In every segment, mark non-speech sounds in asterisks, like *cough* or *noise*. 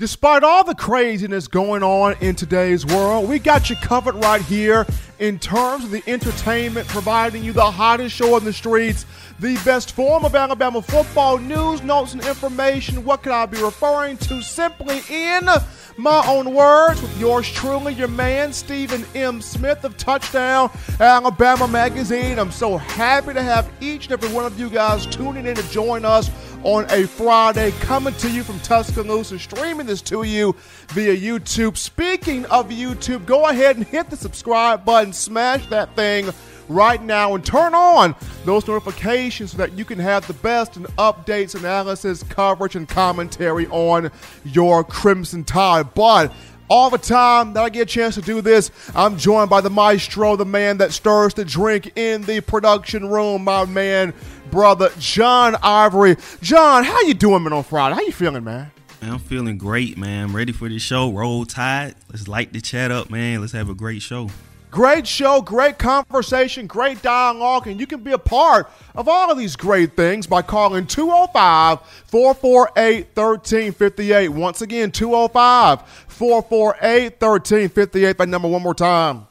Despite all the craziness going on in today's world, we got you covered right here in terms of the entertainment, providing you the hottest show on the streets, the best form of Alabama football news, notes, and information. What could I be referring to? Simply in my own words, with yours truly, your man, Stephen M. Smith of Touchdown Alabama Magazine. I'm so happy to have each and every one of you guys tuning in to join us on a Friday, coming to you from Tuscaloosa, streaming this to you via YouTube. Speaking of YouTube, go ahead and hit the subscribe button, smash that thing right now, and turn on those notifications so that you can have the best and updates, analysis, coverage, and commentary on your Crimson Tide. But all the time that I get a chance to do this, I'm joined by the maestro, the man that stirs the drink in the production room, my man, brother John Ivory. John, how you doing, man, on Friday? How you feeling, man? Man, I'm feeling great, man. I'm ready for the show. Roll Tide. Let's light the chat up, man. Let's have a great show. Great show, great conversation, great dialogue, and you can be a part of all of these great things by calling 205 448 1358. Once again, 205 448 1358. That number one more time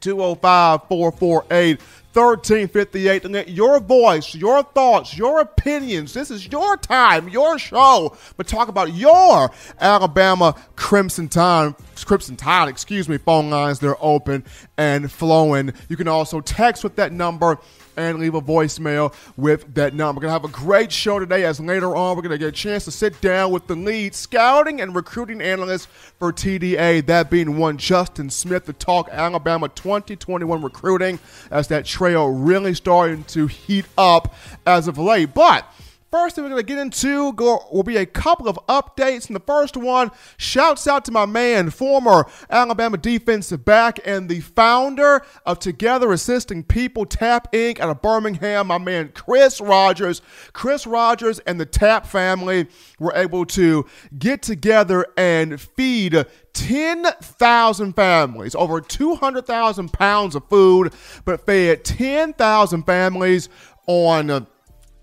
205 448 1358 and let your voice, your thoughts, your opinions, this is your time, your show, but talk about your Alabama Crimson Tide, Crimson Tide, excuse me, phone lines, they're open and flowing. You can also text with that number and leave a voicemail with that number. We're going to have a great show today as later on we're going to get a chance to sit down with the lead scouting and recruiting analyst for TDA, that being one Justin Smith to talk Alabama 2021 recruiting as that trail really starting to heat up as of late. But First thing we're going to get into go, will be a couple of updates. And the first one, shouts out to my man, former Alabama defensive back and the founder of Together Assisting People Tap Inc. out of Birmingham, my man Chris Rogers. Chris Rogers and the Tap family were able to get together and feed 10,000 families, over 200,000 pounds of food, but fed 10,000 families on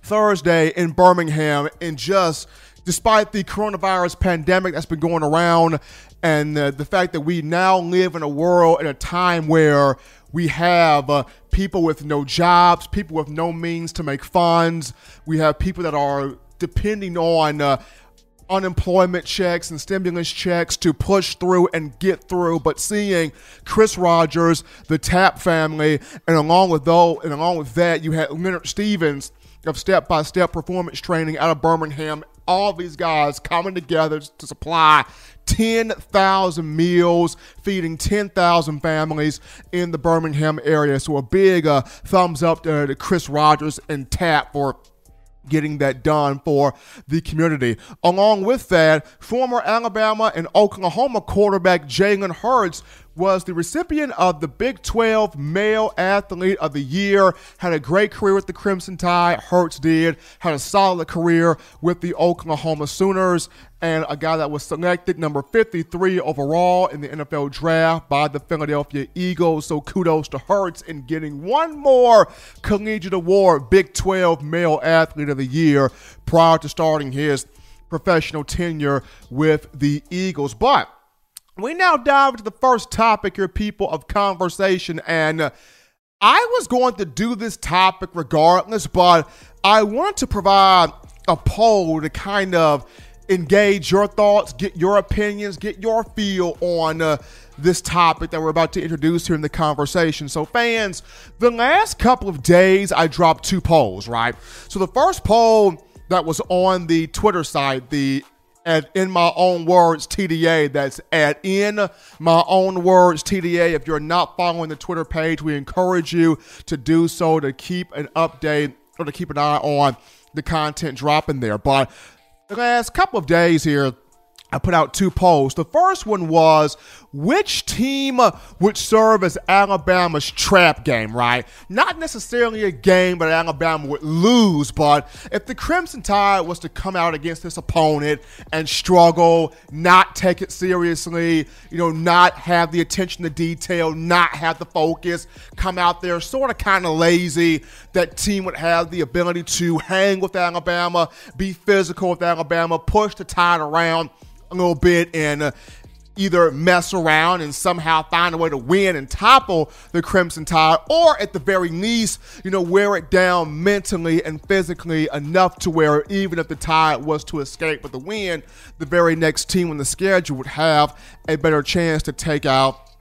Thursday in Birmingham, and just despite the coronavirus pandemic that's been going around, and uh, the fact that we now live in a world in a time where we have uh, people with no jobs, people with no means to make funds. We have people that are depending on uh, unemployment checks and stimulus checks to push through and get through. But seeing Chris Rogers, the Tap family, and along with though, and along with that, you had Leonard Stevens of step by step performance training out of Birmingham. All these guys coming together to supply 10,000 meals, feeding 10,000 families in the Birmingham area. So, a big uh, thumbs up to, to Chris Rogers and TAP for getting that done for the community. Along with that, former Alabama and Oklahoma quarterback Jalen Hurts was the recipient of the Big 12 Male Athlete of the Year. Had a great career with the Crimson Tide. Hurts did. Had a solid career with the Oklahoma Sooners. And a guy that was selected number 53 overall in the NFL draft by the Philadelphia Eagles. So kudos to Hurts in getting one more collegiate award, Big 12 Male Athlete of the Year, prior to starting his professional tenure with the Eagles. But we now dive into the first topic here, people, of conversation. And uh, I was going to do this topic regardless, but I want to provide a poll to kind of engage your thoughts, get your opinions, get your feel on uh, this topic that we're about to introduce here in the conversation. So, fans, the last couple of days I dropped two polls, right? So, the first poll that was on the Twitter site, the at in my own words TDA. That's at in my own words TDA. If you're not following the Twitter page, we encourage you to do so to keep an update or to keep an eye on the content dropping there. But the last couple of days here, I put out two polls. The first one was which team would serve as Alabama's trap game, right? Not necessarily a game that Alabama would lose, but if the Crimson Tide was to come out against this opponent and struggle, not take it seriously, you know, not have the attention to detail, not have the focus, come out there sort of kind of lazy, that team would have the ability to hang with Alabama, be physical with Alabama, push the tide around a little bit and uh, either mess around and somehow find a way to win and topple the Crimson Tide, or at the very least, you know, wear it down mentally and physically enough to where even if the Tide was to escape with the win, the very next team on the schedule would have a better chance to take out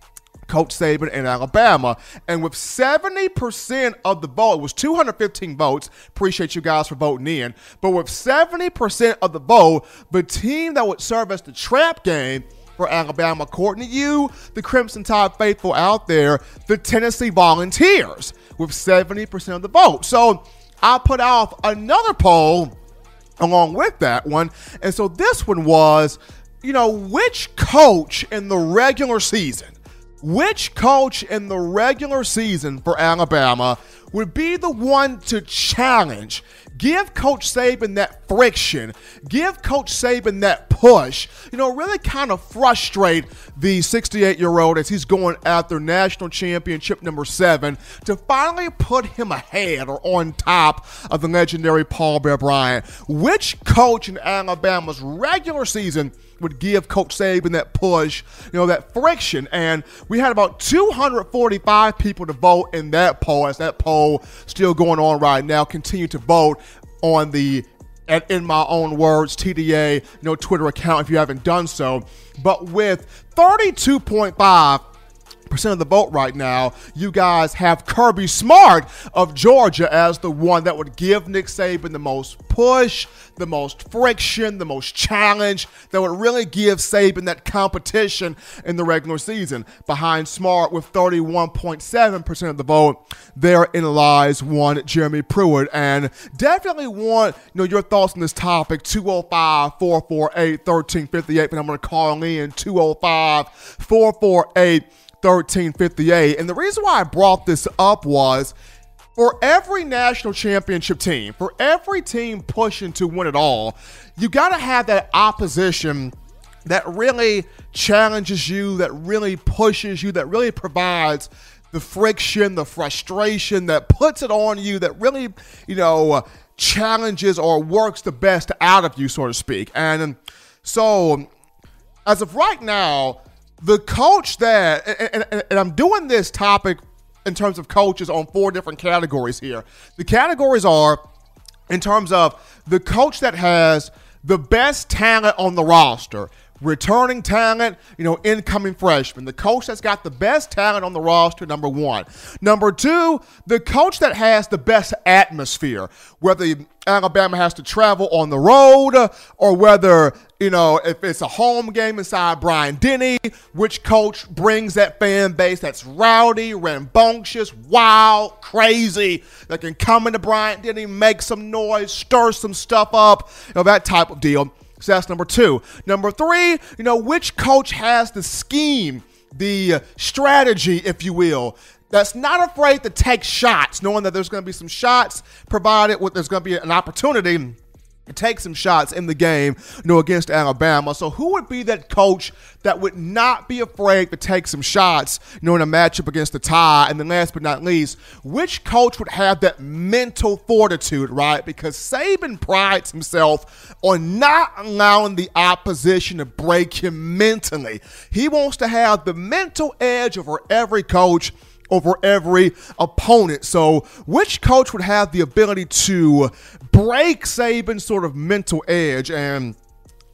Coach Saban in Alabama. And with 70% of the vote, it was 215 votes. Appreciate you guys for voting in. But with 70% of the vote, the team that would serve as the trap game for Alabama, according to you, the Crimson Tide faithful out there, the Tennessee Volunteers, with 70% of the vote. So I put off another poll along with that one. And so this one was, you know, which coach in the regular season which coach in the regular season for Alabama would be the one to challenge? Give Coach Saban that friction. Give Coach Saban that push. You know, really kind of frustrate the 68 year old as he's going after national championship number seven to finally put him ahead or on top of the legendary Paul Bear Bryant. Which coach in Alabama's regular season? Would give Coach Saban that push, you know, that friction. And we had about 245 people to vote in that poll, as that poll still going on right now. Continue to vote on the and in my own words, TDA, you know, Twitter account if you haven't done so. But with 32.5 percent of the vote right now, you guys have Kirby Smart of Georgia as the one that would give Nick Saban the most push, the most friction, the most challenge, that would really give Saban that competition in the regular season. Behind Smart with 31.7% of the vote, therein lies one Jeremy Pruitt. And definitely want you know your thoughts on this topic 205 448 1358. But I'm going to call in 205 448 1358. And the reason why I brought this up was for every national championship team, for every team pushing to win it all, you got to have that opposition that really challenges you, that really pushes you, that really provides the friction, the frustration, that puts it on you, that really, you know, challenges or works the best out of you, so to speak. And so, as of right now, the coach that, and, and, and, I'm doing this topic in terms of coaches on four different categories here. The categories are in terms of the coach that has the best talent on the roster, returning talent, you know, incoming freshman. The coach that's got the best talent on the roster, number one. Number two, the coach that has the best atmosphere, whether Alabama has to travel on the road or whether, you know, if it's a home game inside Bryant Denny, which coach brings that fan base that's rowdy, rambunctious, wild, crazy, that can come into Bryant Denny, make some noise, stir some stuff up, you know, that type of deal. So that's number two. Number three, you know, which coach has the scheme, the strategy, if you will, that's not afraid to take shots, knowing that there's going to be some shots provided, with, there's going to be an opportunity take some shots in the game, you know, against Alabama. So who would be that coach that would not be afraid to take some shots, you know, in a matchup against the tie? And then last but not least, which coach would have that mental fortitude, right? Because Saban prides himself on not allowing the opposition to break him mentally. He wants to have the mental edge over every coach over every opponent. So, which coach would have the ability to break Saban's sort of mental edge and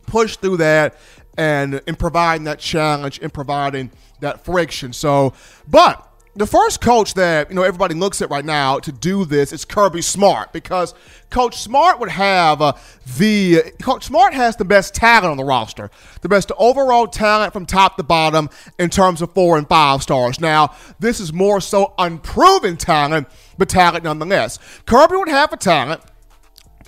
push through that and in providing that challenge and providing that friction? So, but the first coach that you know everybody looks at right now to do this is Kirby Smart because Coach Smart would have uh, the Coach Smart has the best talent on the roster, the best overall talent from top to bottom in terms of four and five stars. Now this is more so unproven talent, but talent nonetheless. Kirby would have a talent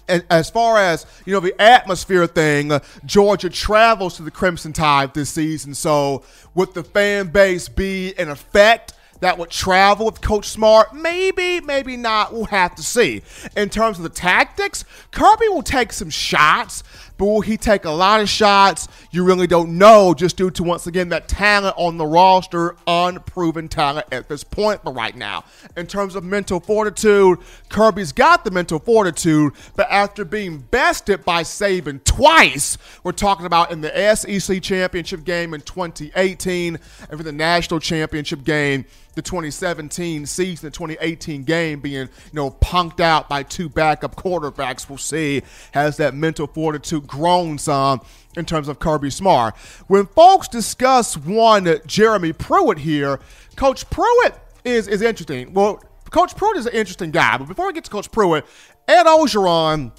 as far as you know the atmosphere thing, uh, Georgia travels to the Crimson Tide this season. So would the fan base be in effect that would travel with Coach Smart? Maybe, maybe not. We'll have to see. In terms of the tactics, Kirby will take some shots but will he take a lot of shots? You really don't know, just due to once again that talent on the roster, unproven talent at this point. But right now, in terms of mental fortitude, Kirby's got the mental fortitude, but after being bested by Saban twice, we're talking about in the SEC championship game in 2018 and for the national championship game the 2017 season, the 2018 game being, you know, punked out by two backup quarterbacks. We'll see has that mental fortitude grown some in terms of Kirby Smart. When folks discuss one Jeremy Pruitt here, Coach Pruitt is is interesting. Well, Coach Pruitt is an interesting guy, but before we get to Coach Pruitt, Ed Orgeron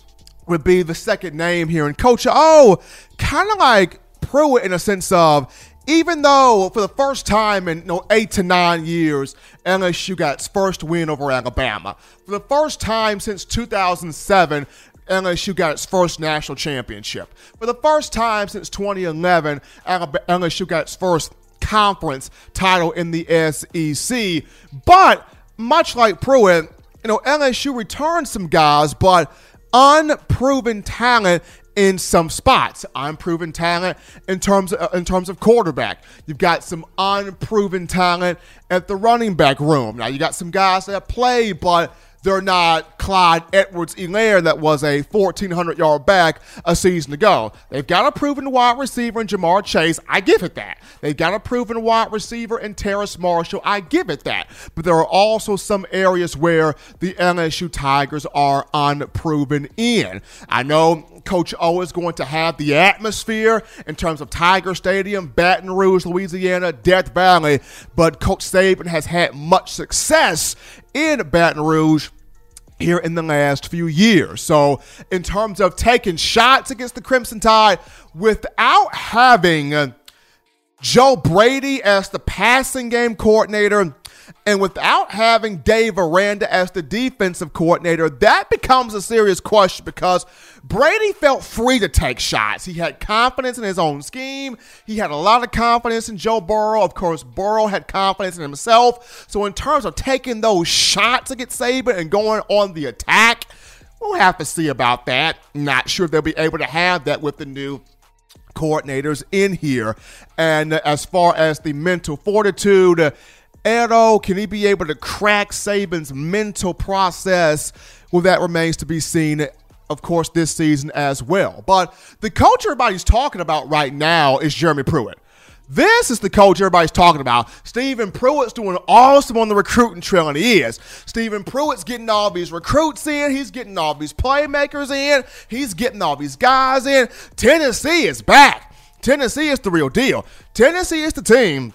would be the second name here, and Coach oh, O, kind of like Pruitt in a sense of even though for the first time in you know, eight to nine years, LSU got its first win over Alabama. For the first time since 2007, LSU got its first national championship. For the first time since 2011, LSU got its first conference title in the SEC. But much like Pruitt, you know, LSU returned some guys, but unproven talent in some spots. Unproven talent in terms of, in terms of quarterback. You've got some unproven talent at the running back room. Now you got some guys that play, but they're not Clyde Edwards Helaire that was a 1,400 yard back a season ago. They've got a proven wide receiver in Ja'Marr Chase. I give it that. They've got a proven wide receiver in Terrace Marshall. I give it that. But there are also some areas where the LSU Tigers are unproven in. I know Coach O is going to have the atmosphere in terms of Tiger Stadium, Baton Rouge, Louisiana, Death Valley, but Coach Saban has had much success in Baton Rouge here in the last few years. So, in terms of taking shots against the Crimson Tide without having uh, Joe Brady as the passing game coordinator, and without having Dave Aranda as the defensive coordinator, that becomes a serious question because Brady felt free to take shots. He had confidence in his own scheme. He had a lot of confidence in Joe Burrow. Of course, Burrow had confidence in himself. So, in terms of taking those shots against Saban and going on the attack, we'll have to see about that. Not sure they'll be able to have that with the new coordinators in here. And as far as the mental fortitude, Edo, can he be able to crack Saban's mental process? Well, that remains to be seen, of course, this season as well. But the coach everybody's talking about right now is Jeremy Pruitt. This is the coach everybody's talking about. Stephen Pruitt's doing awesome on the recruiting trail, and he is. Stephen Pruitt's getting all these recruits in. He's getting all these playmakers in. He's getting all these guys in. Tennessee is back. Tennessee is the real deal. Tennessee is the team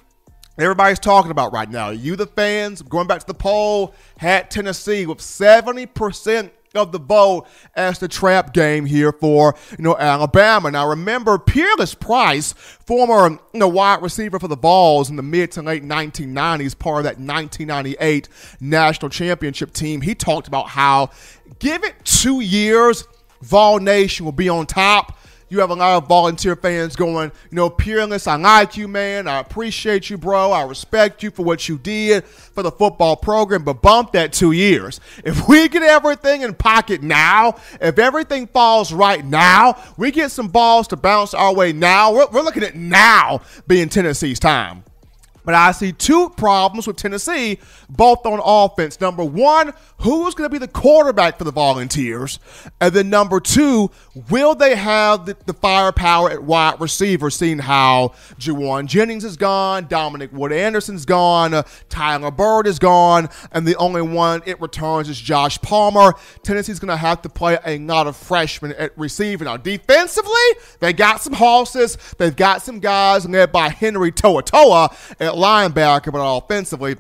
everybody's talking about right now. You, the fans, going back to the poll, had Tennessee with 70% of the vote as the trap game here for you know Alabama. Now remember, Peerless Price, former you know wide receiver for the Vols in the mid to late 1990s, part of that 1998 national championship team. He talked about how give it two years, Vol Nation will be on top. You have a lot of volunteer fans going, you know, Peerless, I like you, man. I appreciate you, bro. I respect you for what you did for the football program, but bump that two years. If we get everything in pocket now, if everything falls right now, we get some balls to bounce our way now. We're, we're looking at now being Tennessee's time. But I see two problems with Tennessee, both on offense. Number one, who's going to be the quarterback for the Volunteers? And then number two, will they have the, the firepower at wide receiver, seeing how Jauan Jennings is gone, Dominic Wood Anderson's gone, uh, Tyler Byrd is gone, and the only one it returns is Josh Palmer. Tennessee's going to have to play a lot of freshmen at receiver. Now, defensively, they got some horses. They've got some guys led by Henry To'oTo'o at linebacker, but offensively,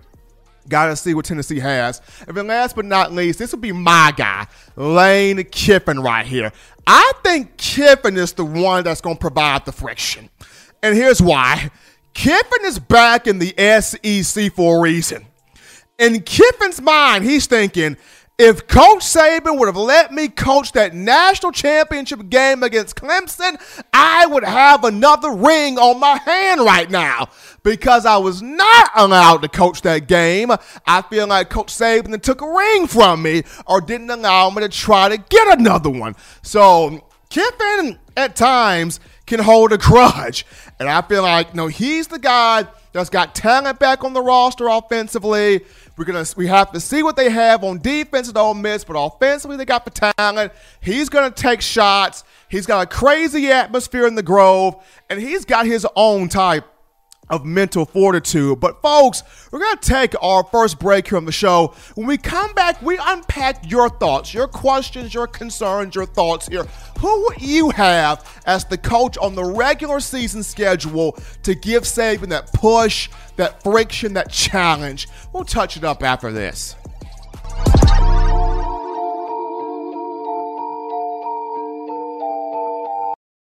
Got to see what Tennessee has. And then last but not least, this will be my guy, Lane Kiffin, right here. I think Kiffin is the one that's going to provide the friction. And here's why Kiffin is back in the SEC for a reason. In Kiffin's mind, he's thinking, if Coach Saban would have let me coach that national championship game against Clemson, I would have another ring on my hand right now. Because I was not allowed to coach that game, I feel like Coach Saban took a ring from me or didn't allow me to try to get another one. So Kiffin at times can hold a grudge. And I feel like, no, he's the guy that's got talent back on the roster offensively. We're gonna we have to see what they have on defense at Ole Miss, but offensively they got the talent. He's gonna take shots. He's got a crazy atmosphere in the Grove, and he's got his own type of mental fortitude. But folks, we're going to take our first break here on the show. When we come back, we unpack your thoughts, your questions, your concerns, your thoughts here. Who would you have as the coach on the regular season schedule to give Saban that push, that friction, that challenge? We'll touch it up after this.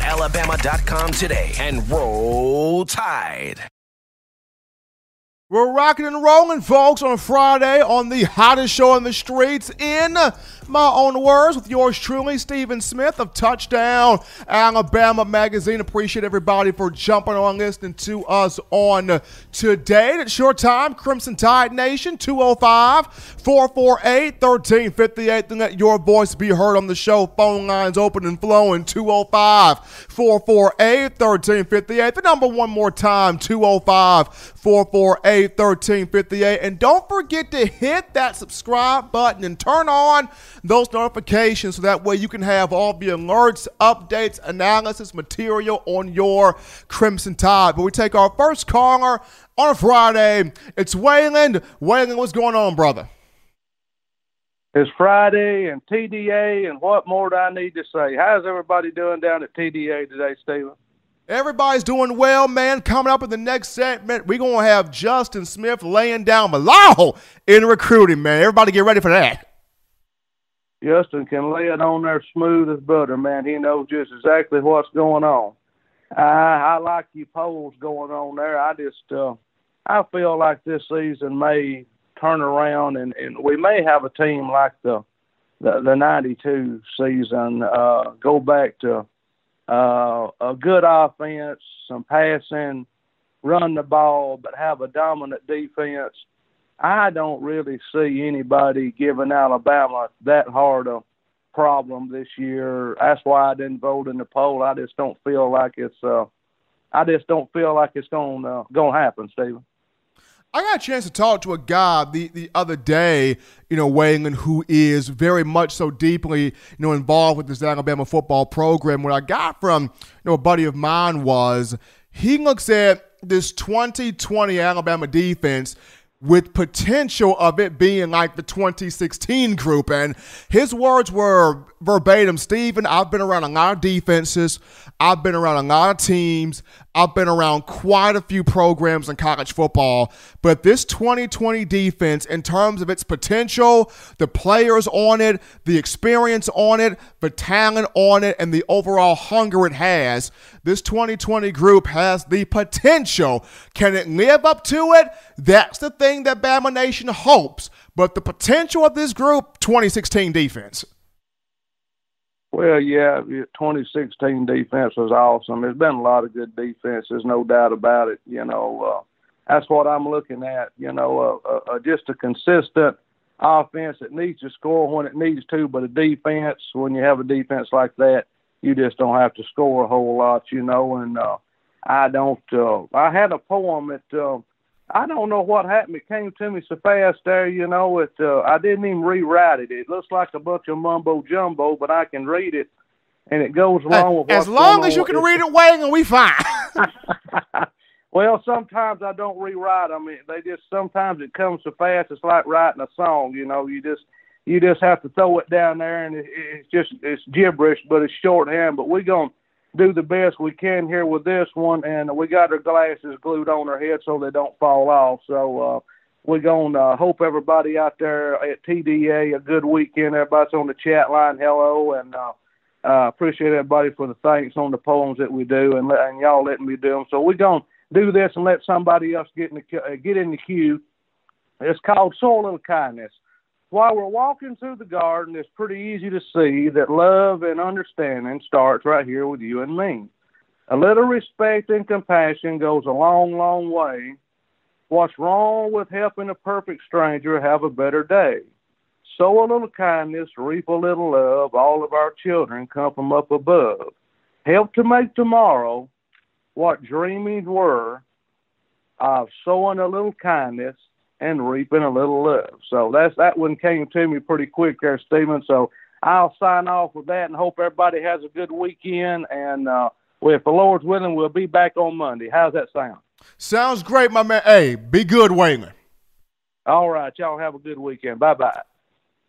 alabama.com today and roll tide. We're rocking and rolling, folks, on Friday on the hottest show in the streets in my own words with yours truly, Stephen Smith of Touchdown Alabama Magazine. Appreciate everybody for jumping on, listening to us on today. It's your time, Crimson Tide Nation, 205 448 1358. To let your voice be heard on the show. Phone lines open and flowing, 205 448 1358. The number one more time, 205 448 1358. And don't forget to hit that subscribe button and turn on those notifications so that way you can have all the alerts, updates, analysis material on your Crimson Tide. But we take our first caller on a Friday. It's Wayland. Wayland, what's going on, brother? It's Friday and TDA, and what more do I need to say? How's everybody doing down at TDA today, Stephen? Everybody's doing well, man. Coming up in the next segment, we're going to have Justin Smith laying down law in recruiting, man. Everybody get ready for that. Justin can lay it on there smooth as butter, man. He knows just exactly what's going on. I, I like you polls going on there. I just, uh, I feel like this season may turn around, and, and we may have a team like the the, the '92 season. Uh, go back to uh, a good offense, some passing, run the ball, but have a dominant defense I don't really see anybody giving Alabama that hard a problem this year. That's why I didn't vote in the poll. I just don't feel like it's uh I just don't feel like it's going uh, to happen, Stephen. I got a chance to talk to a guy the, the other day, you know, Wayland, who is very much so deeply, you know, involved with this Alabama football program. What I got from, you know, a buddy of mine was he looks at this 2020 Alabama defense with potential of it being like the 2016 group. And his words were verbatim Stephen, I've been around a lot of defenses, I've been around a lot of teams, I've been around quite a few programs in college football, but this 2020 defense, in terms of its potential, the players on it, the experience on it, the talent on it, and the overall hunger it has, this 2020 group has the potential. Can it live up to it? That's the thing that Bama Nation hopes. But the potential of this group, 2016 defense. Well, yeah, 2016 defense was awesome. There's been a lot of good defenses, no doubt about it. You know, uh, that's what I'm looking at. You know, uh, uh, uh, just a consistent offense that needs to score when it needs to, but a defense when you have a defense like that, you just don't have to score a whole lot. You know, and uh, I don't. Uh, I had a poem that. Uh, I don't know what happened. It came to me so fast there, you know. It uh, I didn't even rewrite it. It looks like a bunch of mumbo jumbo, but I can read it, and it goes along with as long as you can read it, Wayne, and we fine. *laughs* *laughs* well, sometimes I don't rewrite them. They just sometimes it comes so fast. It's like writing a song. You know, you just you just have to throw it down there, and it, it's just it's gibberish, but it's shorthand. But we're gonna do the best we can here with this one, and we got our glasses glued on our head so they don't fall off. So uh, we're gonna uh, hope everybody out there at TDA a good weekend. Everybody's on the chat line, hello, and uh, uh, appreciate everybody for the thanks on the poems that we do, and, and y'all letting me do them. So we're gonna do this and let somebody else get in the uh, get in the queue. It's called Soil of Kindness. While we're walking through the garden, it's pretty easy to see that love and understanding starts right here with you and me. A little respect and compassion goes a long, long way. What's wrong with helping a perfect stranger have a better day? Sow a little kindness, reap a little love. All of our children come from up above. Help to make tomorrow what dreamings were of sowing a little kindness and reaping a little love. So that's that one came to me pretty quick there, Stephen. So I'll sign off with that and hope everybody has a good weekend. And uh, if the Lord's willing, we'll be back on Monday. How's that sound? Sounds great, my man. Hey, be good, Waylon. All right, y'all have a good weekend. Bye bye.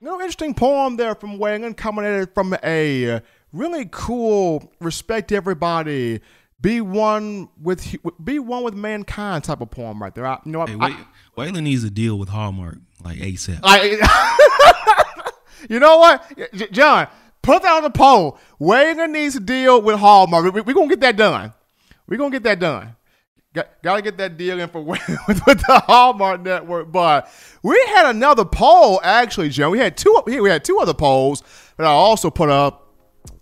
No interesting poem there from Waylon, coming at it from a really cool, respect everybody, be one with be one with mankind type of poem right there. I, you know, hey, I, Waylon needs to deal with Hallmark like ASAP. I, *laughs* you know what, John? Put that on the poll. Waylon needs to deal with Hallmark. We're we, we gonna get that done. We're gonna get that done. Got, got to get that deal in for *laughs* with, with the Hallmark Network. But we had another poll actually, John. We had two. We had two other polls that I also put up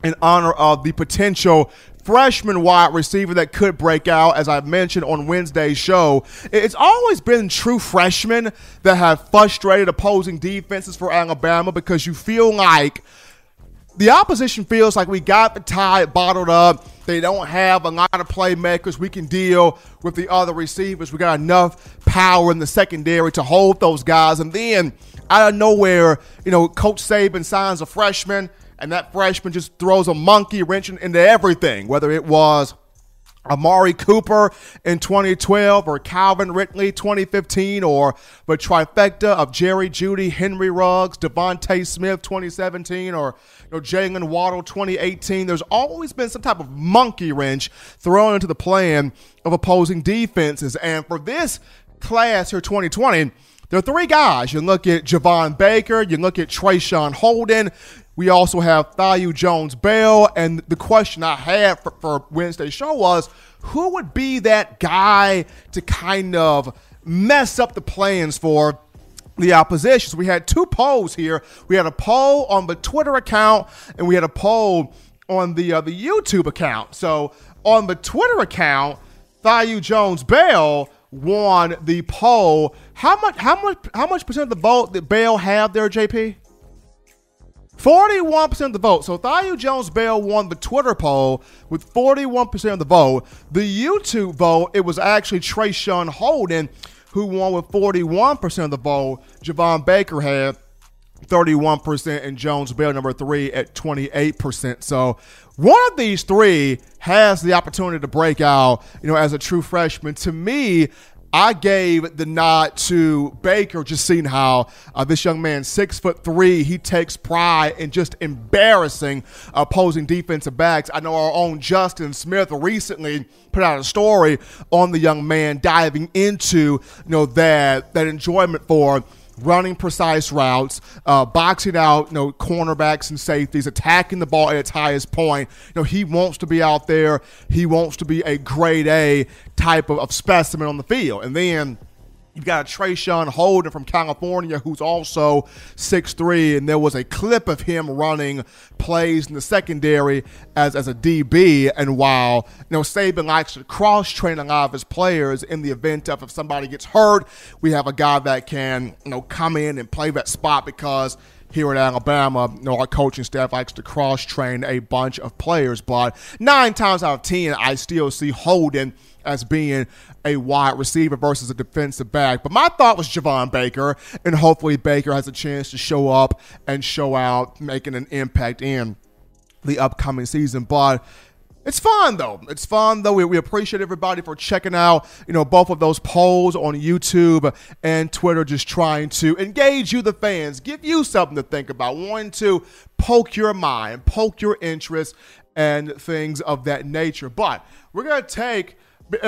in honor of the potential freshman wide receiver that could break out, as I mentioned on Wednesday's show. It's always been true freshmen that have frustrated opposing defenses for Alabama because you feel like the opposition feels like we got the tide bottled up. They don't have a lot of playmakers. We can deal with the other receivers. We got enough power in the secondary to hold those guys. And then out of nowhere, you know, Coach Saban signs a freshman, and that freshman just throws a monkey wrench into everything, whether it was Amari Cooper in 2012 or Calvin Ridley 2015 or the trifecta of Jerry Jeudy, Henry Ruggs, DeVonta Smith 2017 or you know, Jaylen Waddle 2018. There's always been some type of monkey wrench thrown into the plan of opposing defenses. And for this class here 2020, there are three guys. You look at Javon Baker, you look at Traeshon Holden, we also have Thaiu Jones Bell. And the question I had for, for Wednesday's show was who would be that guy to kind of mess up the plans for the opposition. So we had two polls here. We had a poll on the Twitter account and we had a poll on the uh, the YouTube account. So on the Twitter account, Thaiu Jones Bell won the poll. How much how much how much percent of the vote did Bell have there, JP? 41% of the vote. So Thaiu Jones Bell won the Twitter poll with 41% of the vote. The YouTube vote, it was actually Traeshon Holden who won with 41% of the vote. Javon Baker had 31% and Jones Bell number three at 28%. So one of these three has the opportunity to break out, you know, as a true freshman. To me, I gave the nod to Baker, just seeing how uh, this young man, six foot three, he takes pride in just embarrassing opposing defensive backs. I know our own Justin Smith recently put out a story on the young man diving into you know that that enjoyment for running precise routes, uh, boxing out, you know, cornerbacks and safeties, attacking the ball at its highest point. You know, he wants to be out there. He wants to be a grade A type of, of specimen on the field. And then – You've got Traeshon Holden from California, who's also 6'3, and there was a clip of him running plays in the secondary as, as a DB. And while you know Saban likes to cross train a lot of his players in the event of if somebody gets hurt, we have a guy that can you know come in and play that spot because here at Alabama, you know, our coaching staff likes to cross train a bunch of players. But nine times out of ten, I still see Holden as being a wide receiver versus a defensive back. But my thought was Javon Baker, and hopefully Baker has a chance to show up and show out, making an impact in the upcoming season. But It's fun though. It's fun though. We, we appreciate everybody for checking out, you know, both of those polls on YouTube and Twitter, just trying to engage you, the fans, give you something to think about, wanting to poke your mind, poke your interest, and things of that nature. But we're gonna take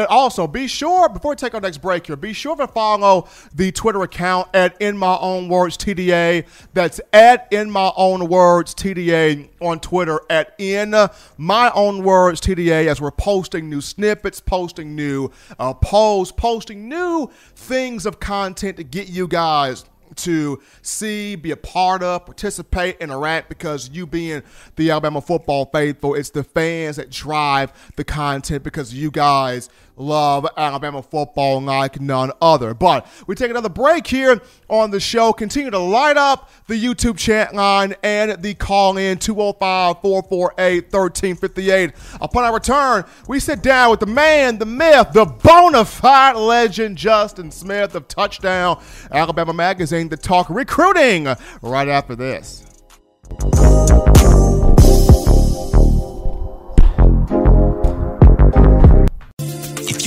also, be sure before we take our next break here, be sure to follow the Twitter account at In My Own Words TDA. That's at In My Own Words TDA on Twitter at In My Own Words TDA as we're posting new snippets, posting new uh, polls, posting new things of content to get you guys to see, be a part of, participate, interact because you being the Alabama football faithful, it's the fans that drive the content because you guys love Alabama football like none other. But we take another break here on the show. Continue to light up the YouTube chat line and the call in 205 448 1358. Upon our return, we sit down with the man, the myth, the bona fide legend, Justin Smith of Touchdown Alabama Magazine, to talk recruiting right after this.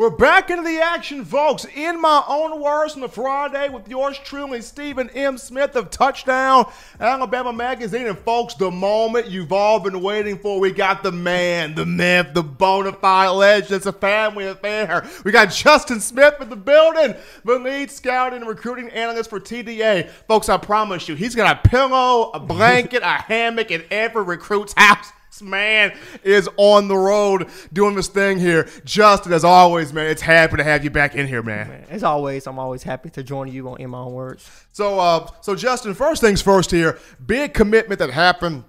We're back into the action, folks. In my own words on the Friday with yours truly, Stephen M. Smith of Touchdown Alabama Magazine. And, folks, the moment you've all been waiting for, we got the man, the myth, the bona fide legend. It's a family affair. We got Justin Smith in the building, the lead scout and recruiting analyst for TDA. Folks, I promise you, he's got a pillow, a blanket, a hammock in every recruit's house man is on the road doing this thing here. Justin, as always, man, it's happy to have you back in here, man. man as always, I'm always happy to join you on In My Own Words. So, uh, so Justin, first things first here, big commitment that happened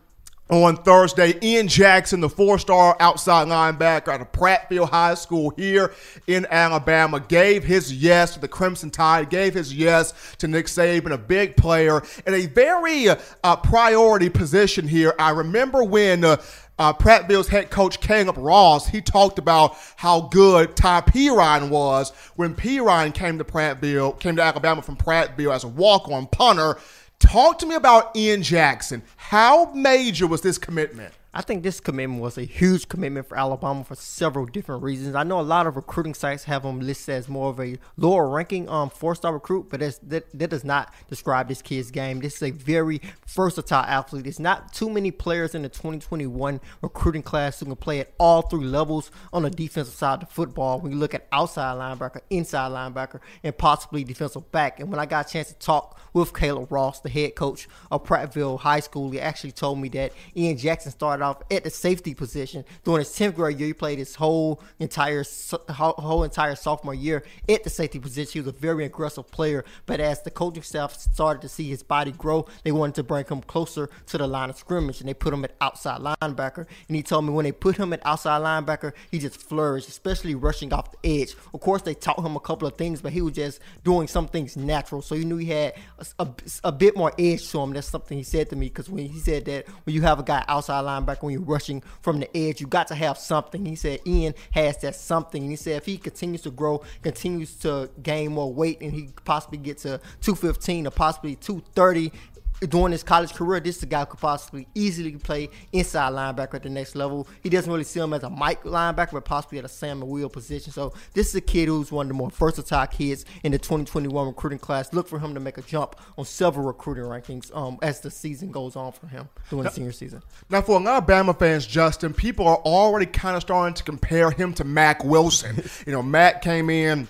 on Thursday. Ian Jackson, the four star outside linebacker out of Prattville High School here in Alabama, gave his yes to the Crimson Tide, gave his yes to Nick Saban, a big player in a very uh, priority position here. I remember when. Uh, uh, Prattville's head coach Caleb Ross, he talked about how good Ty Perine was when Perine came to Prattville, came to Alabama from Prattville as a walk-on punter. Talk to me about Ian Jackson. How major was this commitment? I think this commitment was a huge commitment for Alabama for several different reasons. I know a lot of recruiting sites have him listed as more of a lower ranking um, four star recruit, but that, that does not describe this kid's game. This is a very versatile athlete. There's not too many players in the 2021 recruiting class who can play at all three levels on the defensive side of the football. When you look at outside linebacker, inside linebacker, and possibly defensive back. And when I got a chance to talk with Caleb Ross, the head coach of Prattville High School, he actually told me that Ian Jackson started started off at the safety position during his 10th grade year. He played his whole entire whole entire sophomore year at the safety position. He was a very aggressive player, but as the coaching staff started to see his body grow, they wanted to bring him closer to the line of scrimmage, and they put him at outside linebacker. And he told me when they put him at outside linebacker, he just flourished, especially rushing off the edge. Of course, they taught him a couple of things, but he was just doing some things natural. So you knew he had a, a, a bit more edge to him. That's something he said to me because when he said that when you have a guy outside linebacker when you're rushing from the edge. You got to have something. He said Ian has that something. And he said if he continues to grow, continues to gain more weight, and he possibly get to 215 or possibly 230 during his college career, this is a guy who could possibly easily play inside linebacker at the next level. He doesn't really see him as a Mike linebacker, but possibly at a Sam and Will position. So this is a kid who's one of the more versatile kids in the 2021 recruiting class. Look for him to make a jump on several recruiting rankings um, as the season goes on for him during the senior season. Now, for a lot of Bama fans, Justin, people are already kind of starting to compare him to Mack Wilson. *laughs* you know, Matt came in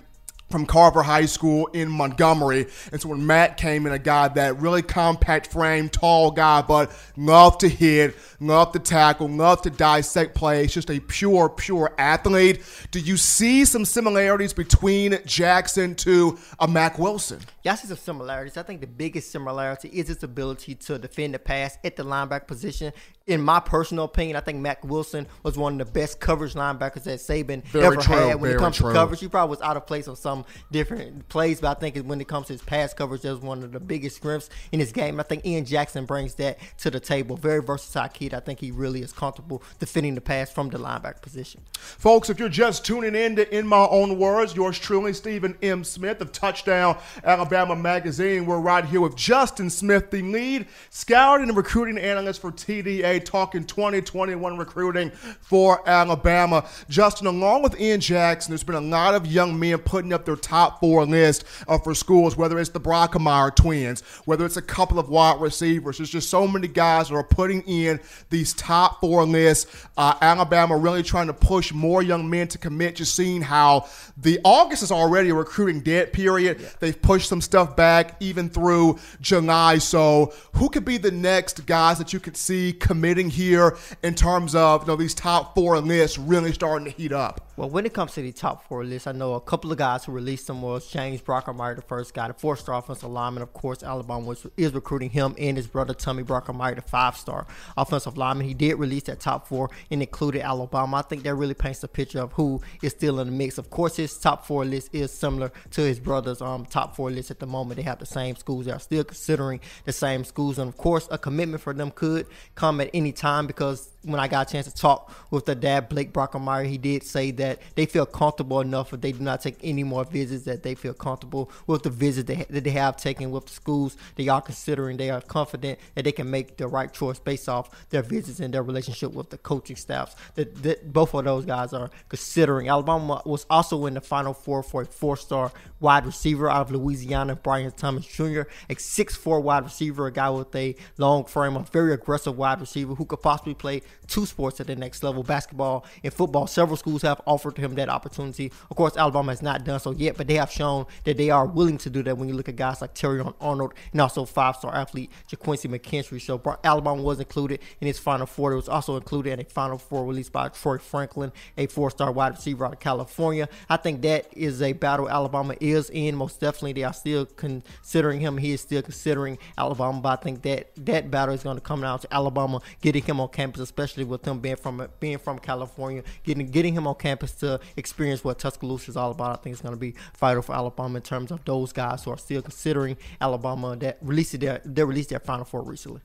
from Carver High School in Montgomery. And so when Matt came in, a guy that really compact frame, tall guy, but loved to hit, loved to tackle, loved to dissect plays, just a pure, pure athlete. Do you see some similarities between Jackson to uh, a Mack Wilson? Yeah, I see some similarities. I think the biggest similarity is his ability to defend the pass at the linebacker position. In my personal opinion, I think Mack Wilson was one of the best coverage linebackers that Saban Very ever true, had. When it comes true. to coverage, he probably was out of place on some different plays, but I think when it comes to his pass coverage, that was one of the biggest strengths in his game. I think Ian Jackson brings that to the table. Very versatile kid. I think he really is comfortable defending the pass from the linebacker position. Folks, if you're just tuning in to In My Own Words, yours truly, Stephen M. Smith of Touchdown Alabama Magazine. We're right here with Justin Smith, the lead scouting and recruiting analyst for TDA, talking 2021 recruiting for Alabama. Justin, along with Ian Jackson, there's been a lot of young men putting up their top four list uh, for schools, whether it's the Brockermeyer twins, whether it's a couple of wide receivers. There's just so many guys that are putting in these top four lists. Uh, Alabama really trying to push more young men to commit, just seeing how the August is already a recruiting dead period. They've pushed some stuff back even through July. So, who could be the next guys that you could see committing here in terms of you know these top four lists really starting to heat up? Well, when it comes to the top four list, I know a couple of guys who released them was James Brockermeyer, the first guy, the four-star offensive lineman. Of course, Alabama was, is recruiting him and his brother Tommy Brockermeyer, the five-star offensive lineman. He did release that top four and included Alabama. I think that really paints a picture of who is still in the mix. Of course, his top four list is similar to his brother's um, top four list at the moment. They have the same schools. They are still considering the same schools, and of course, a commitment for them could come at any time because when I got a chance to talk with the dad, Blake Brockermeyer, he did say that they feel comfortable enough if they do not take any more visits, that they feel comfortable with the visits that, that they have taken with the schools they are considering. They are confident that they can make the right choice based off their visits and their relationship with the coaching staffs. That, that both of those guys are considering. Alabama was also in the final four for a four-star wide receiver out of Louisiana, Brian Thomas Jr., a six-four wide receiver, a guy with a long frame, a very aggressive wide receiver who could possibly play two sports at the next level, basketball and football. Several schools have offered him that opportunity. Of course, Alabama has not done so yet, but they have shown that they are willing to do that when you look at guys like Terry Arnold and also five-star athlete Ga'Quincy McKinstry. So Alabama was included in his Final Four. It was also included in a Final Four released by Troy Franklin, a four-star wide receiver out of California. I think that is a battle Alabama is in. Most definitely, they are still considering him. He is still considering Alabama, but I think that that battle is going to come down to Alabama getting him on campus, especially with him being from being from California, getting getting him on campus to experience what Tuscaloosa is all about. I think it's going to be vital for Alabama in terms of those guys who are still considering Alabama that released their they released their Final Four recently.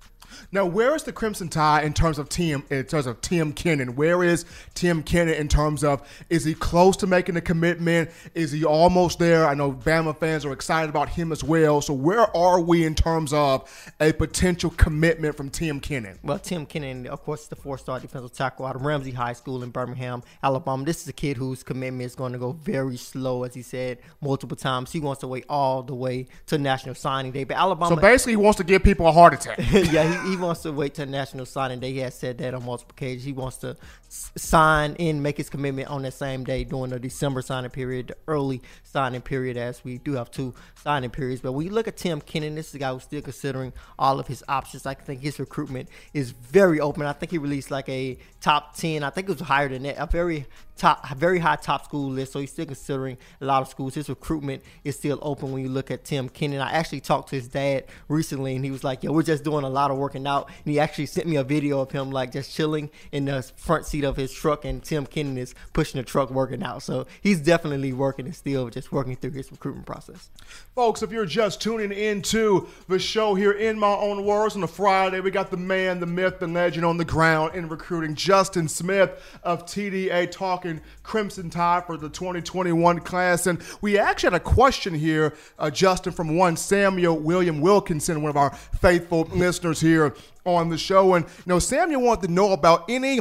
Now, where is the Crimson Tide in terms of Tim? In terms of Tim Keenan, where is Tim Keenan in terms of is he close to making a commitment? Is he almost there? I know Bama fans are excited about him as well. So, where are we in terms of a potential commitment from Tim Keenan? Well, Tim Keenan, of course, is the four-star defensive tackle out of Ramsey High School in Birmingham, Alabama. This is a kid whose commitment is going to go very slow, as he said multiple times. He wants to wait all the way to National Signing Day, but Alabama. So basically, he wants to give people a heart attack. *laughs* yeah, he, he wants to wait till National Signing Day. He has said that on multiple occasions. He wants to sign and make his commitment on that same day during the December signing period, the early signing period, as we do have two signing periods. But when you look at Tim Keenan, this is a guy who's still considering all of his options. I think his recruitment is very open. I think he released like a top 10, I think it was higher than that, a very top, very high top school list. So he's still considering a lot of schools. His recruitment is still open when you look at Tim Keenan. I actually talked to his dad recently, and he was like, "Yo, we're just doing a lot of work." Working out. And he actually sent me a video of him like just chilling in the front seat of his truck, and Tim Keenan is pushing the truck working out. So he's definitely working and still just working through his recruitment process. Folks, if you're just tuning into the show here in my own words on a Friday, we got the man, the myth, the legend on the ground in recruiting, Justin Smith of TDA, talking Crimson Tide for the 2021 class. And we actually had a question here, uh, Justin, from one Samuel William Wilkinson, one of our faithful listeners here on the show. And, you know, Samuel wanted to know about any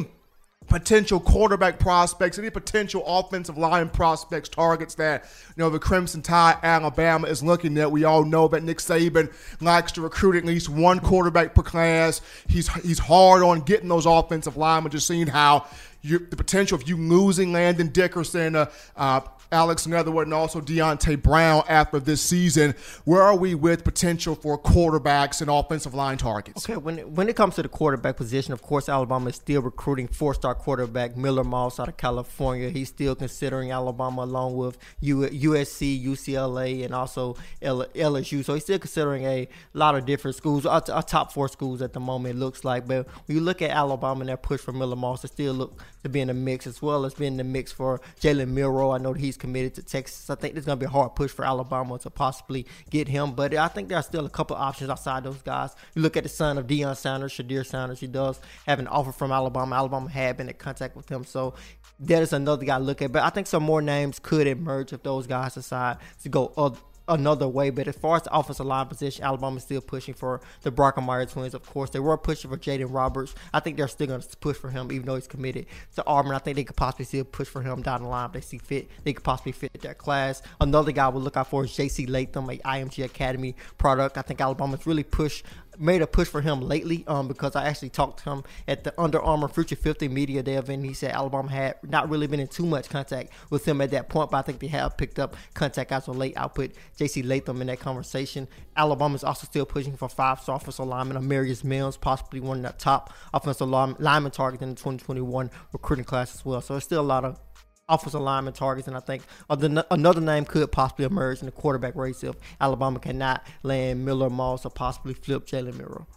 potential quarterback prospects, any potential offensive line prospects, targets that you know the Crimson Tide Alabama is looking at. We all know that Nick Saban likes to recruit at least one quarterback per class. He's he's hard on getting those offensive linemen. Just seeing how you, the potential of you losing Landon Dickerson, uh, uh, Alex Leatherwood and also Deonte Brown after this season. Where are we with potential for quarterbacks and offensive line targets? Okay, when when it comes to the quarterback position, of course, Alabama is still recruiting four-star quarterback Miller Moss out of California. He's still considering Alabama along with USC, UCLA, and also LSU. So he's still considering a lot of different schools, our, top four schools at the moment. It looks like, but when you look at Alabama and their push for Miller Moss, it still look to be in the mix as well as being in the mix for Jalen Milroe. I know that he's committed to Texas. I think there's going to be a hard push for Alabama to possibly get him, but I think there are still a couple options outside those guys. You look at the son of Deion Sanders, Shedeur Sanders. He does have an offer from Alabama. Alabama had been in contact with him, so that is another guy to look at. But I think some more names could emerge if those guys decide to go other another way. But as far as the offensive line position, Alabama's still pushing for the Brockermeyer twins. Of course, they were pushing for Jaden Roberts. I think they're still going to push for him, even though he's committed to Auburn. I think they could possibly still push for him down the line if they see fit. They could possibly fit their class. Another guy we'll look out for is J.C. Latham, a IMG Academy product. I think Alabama's really pushed made a push for him lately um, because I actually talked to him at the Under Armour Future 50 media day event. He said Alabama had not really been in too much contact with him at that point, but I think they have picked up contact as of late. I'll put J.C. Latham in that conversation. Alabama is also still pushing for five-star offensive lineman Amarius Mims, possibly one of the top offensive lineman targets in the 2021 recruiting class as well. So there's still a lot of offensive lineman targets, and I think another name could possibly emerge in the quarterback race if Alabama cannot land Miller Moss or possibly flip Jalen Milroe.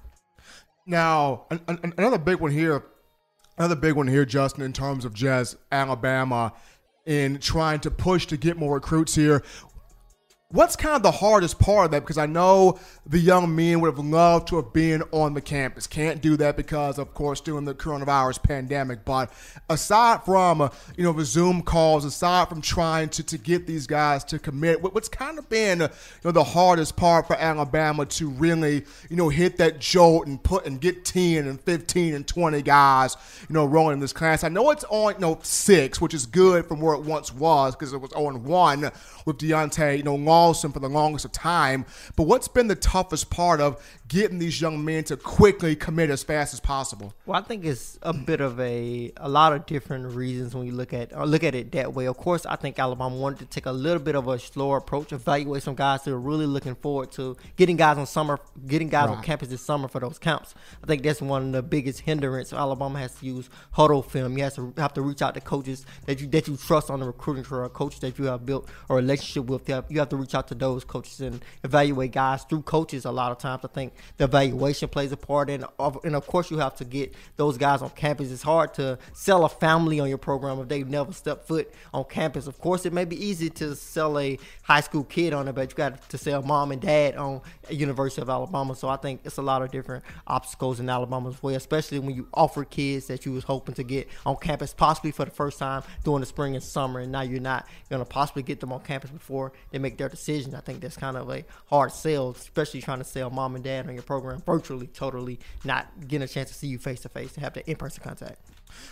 Now, an, an, another big one here, another big one here, Justin, in terms of just Alabama in trying to push to get more recruits here. What's kind of the hardest part of that? Because I know the young men would have loved to have been on the campus. Can't do that because, of course, during the coronavirus pandemic. But aside from, uh, you know, the Zoom calls, aside from trying to, to get these guys to commit, what's kind of been, you know, the hardest part for Alabama to really, you know, hit that jolt and put and get 10 and 15 and 20 guys, you know, rolling in this class. I know it's on, you know, six, which is good from where it once was because it was on 1 with Deontae, you know, Lawson for the longest of time. But what's been the toughest part of getting these young men to quickly commit as fast as possible? Well, I think it's a bit of a a lot of different reasons when you look at or look at it that way. Of course, I think Alabama wanted to take a little bit of a slower approach, evaluate some guys that are really looking forward to getting guys on summer, getting guys right. on campus this summer for those camps. I think that's one of the biggest hindrance. Alabama has to use Hudl film. You have to have to reach out to coaches that you that you trust on the recruiting trail, coaches that you have built a relationship with. You have, you have to reach out to those coaches and evaluate guys through coaches. A lot of times, I think the evaluation plays a part, and and of course you have to get those guys on campus. It's hard to sell a family on your program if they've never stepped foot on campus. Of course, it may be easy to sell a high school kid on it, but you got to sell mom and dad on University of Alabama. So I think it's a lot of different obstacles in Alabama's way, especially when you offer kids that you was hoping to get on campus possibly for the first time during the spring and summer, and now you're not going to possibly get them on campus before they make their decision. I think that's kind of a hard sell, especially trying to sell mom and dad program program virtually, totally not getting a chance to see you face to face to have the in person contact.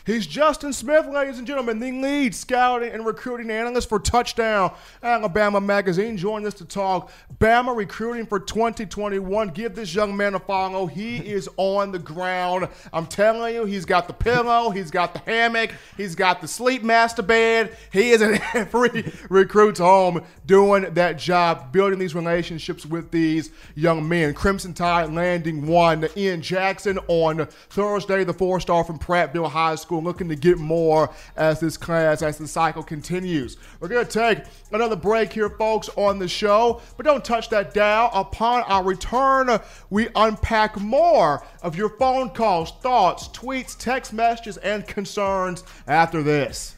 He's Justin Smith, ladies and gentlemen, the lead scouting and recruiting analyst for Touchdown Alabama Magazine. Joining us to talk Bama recruiting for 2021. Give this young man a follow. He is on the ground. I'm telling you, he's got the pillow, he's got the hammock, he's got the sleep master bed. He is in *laughs* every recruit's home doing that job, building these relationships with these young men. Crimson Tide landing one. Ian Jackson on Thursday, the four star from Prattville High high school, looking to get more as this class, as the cycle continues. We're going to take another break here, folks, on the show, but don't touch that dial. Upon our return, we unpack more of your phone calls, thoughts, tweets, text messages, and concerns after this.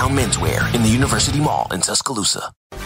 T-Town Menswear in the University Mall in Tuscaloosa.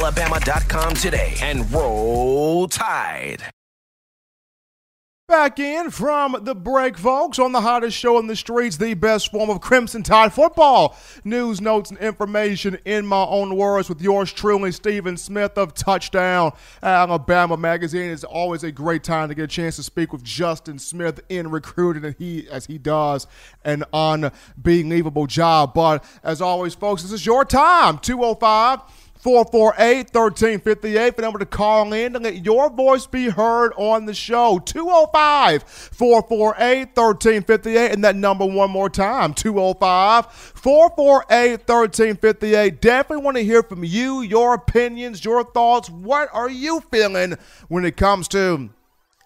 alabama.com today and roll tide. Back in from the break, folks, on the hottest show in the streets, the best form of Crimson Tide football. News, notes, and information in my own words with yours truly, Stephen Smith of Touchdown Alabama Magazine. It's always a great time to get a chance to speak with Justin Smith in recruiting, and he, as he does an unbelievable job. But as always, folks, this is your time. 205- 448 1358 for number to call in and let your voice be heard on the show. 205 448 1358. And that number one more time 205 448 1358. Definitely want to hear from you, your opinions, your thoughts. What are you feeling when it comes to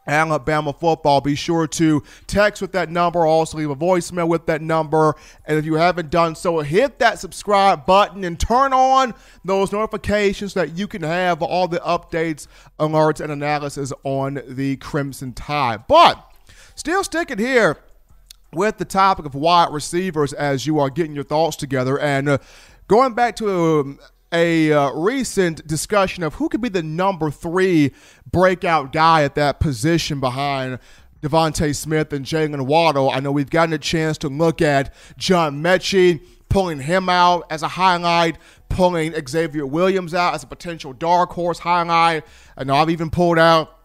Alabama football. Be sure to text with that number, also leave a voicemail with that number. And if you haven't done so, hit that subscribe button and turn on those notifications so that you can have all the updates, alerts, and analysis on the Crimson Tide. But still sticking here with the topic of wide receivers as you are getting your thoughts together and uh, going back to um, a uh, recent discussion of who could be the number three breakout guy at that position behind DeVonta Smith and Jaylen Waddle. I know we've gotten a chance to look at John Metchie, pulling him out as a highlight, pulling Xavier Williams out as a potential dark horse highlight. I know I've even pulled out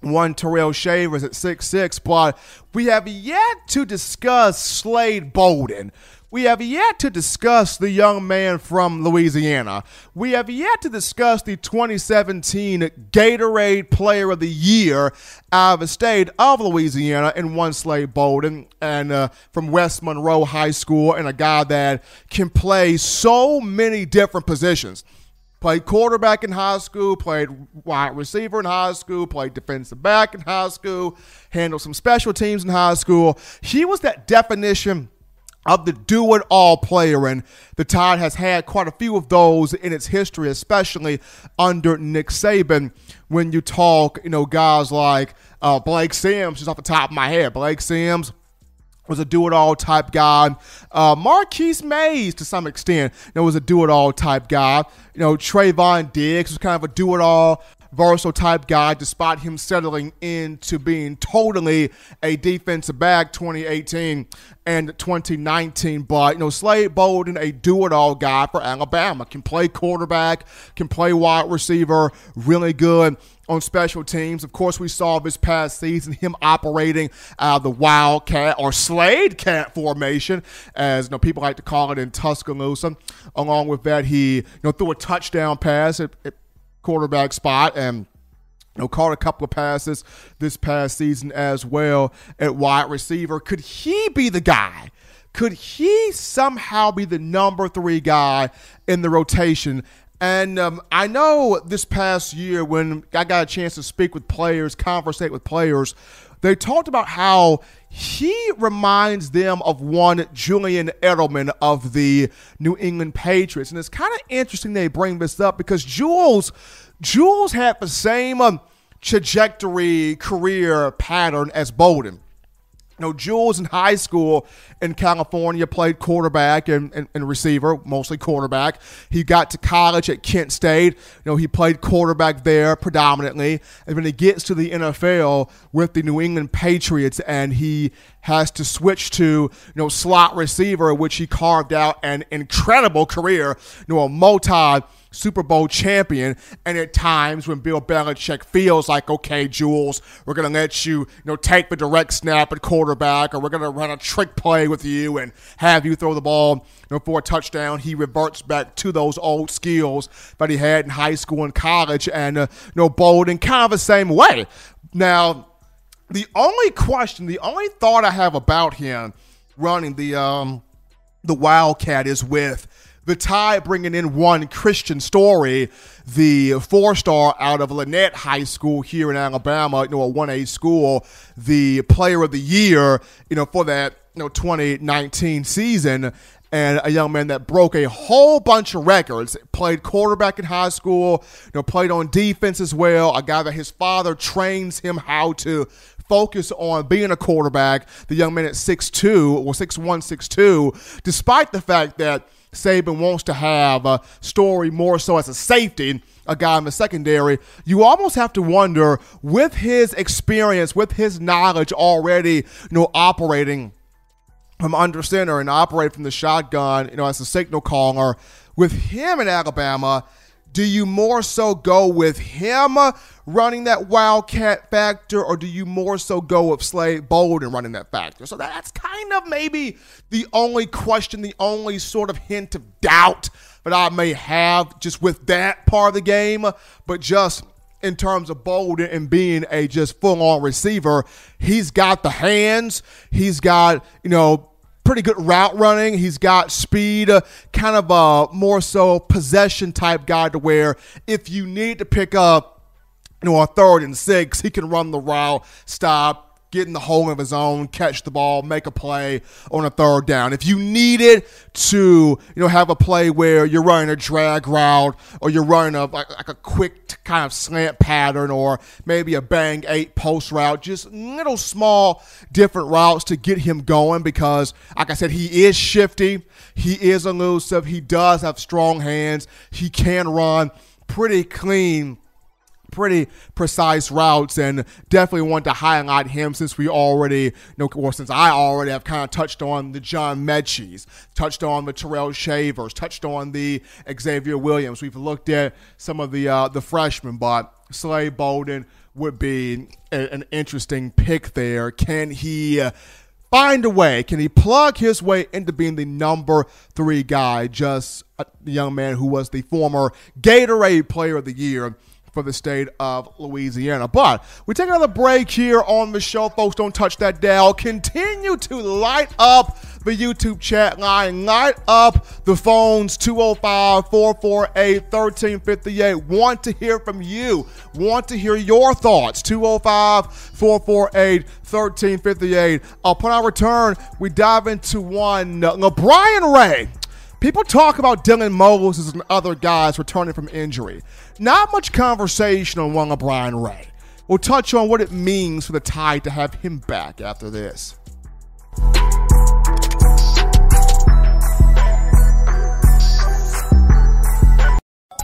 one Terrell Shavers at six six, but we have yet to discuss Slade Bolden. We have yet to discuss the young man from Louisiana. We have yet to discuss the 2017 Gatorade Player of the Year out of the state of Louisiana in one Slade Bolden and uh, from West Monroe High School, and a guy that can play so many different positions. Played quarterback in high school, played wide receiver in high school, played defensive back in high school, handled some special teams in high school. He was that definition of the do it all player. And the Tide has had quite a few of those in its history, especially under Nick Saban. When you talk, you know, guys like uh, Blake Sims, just off the top of my head, Blake Sims was a do it all type guy. Uh, Marquis Maze, to some extent, you know, was a do it all type guy. You know, Trevon Diggs was kind of a do it all versatile type guy, despite him settling into being totally a defensive back 2018 and 2019. But, you know, Slade Bolden, a do it all guy for Alabama, can play quarterback, can play wide receiver, really good on special teams. Of course, we saw this past season him operating uh, the Wildcat or Slade Cat formation, as you know, people like to call it in Tuscaloosa. Along with that, he you know threw a touchdown pass at, at quarterback spot and you know, caught a couple of passes this past season as well at wide receiver. Could he be the guy? Could he somehow be the number three guy in the rotation? And um, I know this past year when I got a chance to speak with players, conversate with players, they talked about how he reminds them of one Julian Edelman of the New England Patriots. And it's kind of interesting they bring this up because Jules, Jules had the same um, trajectory career pattern as Bolden. Know, Jules in high school in California played quarterback and, and, and, receiver, mostly quarterback. He got to college at Kent State. You know, he played quarterback there predominantly. And when he gets to the NFL with the New England Patriots and he has to switch to, you know, slot receiver, which he carved out an incredible career, you know, a multi Super Bowl champion. And at times when Bill Belichick feels like, okay, Jules, we're going to let you, you know, take the direct snap at quarterback, or we're going to run a trick play with you and have you throw the ball you know, for a touchdown, he reverts back to those old skills that he had in high school and college, and uh, you know, Bolden kind of the same way. Now, the only question, the only thought I have about him running the um, the Wildcat is with the tie bringing in one Kristian Story, the four star out of Lanett High School here in Alabama, you know, a 1A school, the player of the year, you know, for that, you know, 2019 season. And a young man that broke a whole bunch of records, played quarterback in high school, you know, played on defense as well. A guy that his father trains him how to focus on being a quarterback. The young man at 6'2 or 6'1, 6'2, despite the fact that Saban wants to have a story more so as a safety, a guy in the secondary, you almost have to wonder with his experience, with his knowledge already, you know, operating from under center and operate from the shotgun, you know, as a signal caller, with him in Alabama, do you more so go with him running that wildcat factor, or do you more so go with Slade Bolden running that factor? So that's kind of maybe the only question, the only sort of hint of doubt that I may have just with that part of the game. But just in terms of Bolden and being a just full on receiver, he's got the hands, he's got, you know, pretty good route running. He's got speed, uh, kind of a more so possession type guy to where if you need to pick up, you know, a third and six, he can run the route, stop, get in the hole of his own, catch the ball, make a play on a third down. If you needed to, you know, have a play where you're running a drag route or you're running a like, like a quick kind of slant pattern or maybe a bang eight post route, just little small different routes to get him going because, like I said, he is shifty, he is elusive, he does have strong hands, he can run pretty clean pretty precise routes and definitely want to highlight him since we already you know or since I already have kind of touched on the John Metchie's, touched on the Terrell Shavers, touched on the Xavier Williams. We've looked at some of the uh, the freshmen, but Slade Bolden would be a, an interesting pick there. Can he uh, find a way? Can he plug his way into being the number three guy? Just a young man who was the former Gatorade Player of the Year for the state of Louisiana. But we take another break here on the show, folks. Don't touch that dial. Continue to light up the YouTube chat line, light up the phones 205 448 1358. Want to hear from you, want to hear your thoughts. 205 448 1358. Upon our return, we dive into one LaBryan Ray. People talk about Dylan Moses and other guys returning from injury. Not much conversation on one LaBryan Ray. We'll touch on what it means for the Tide to have him back after this.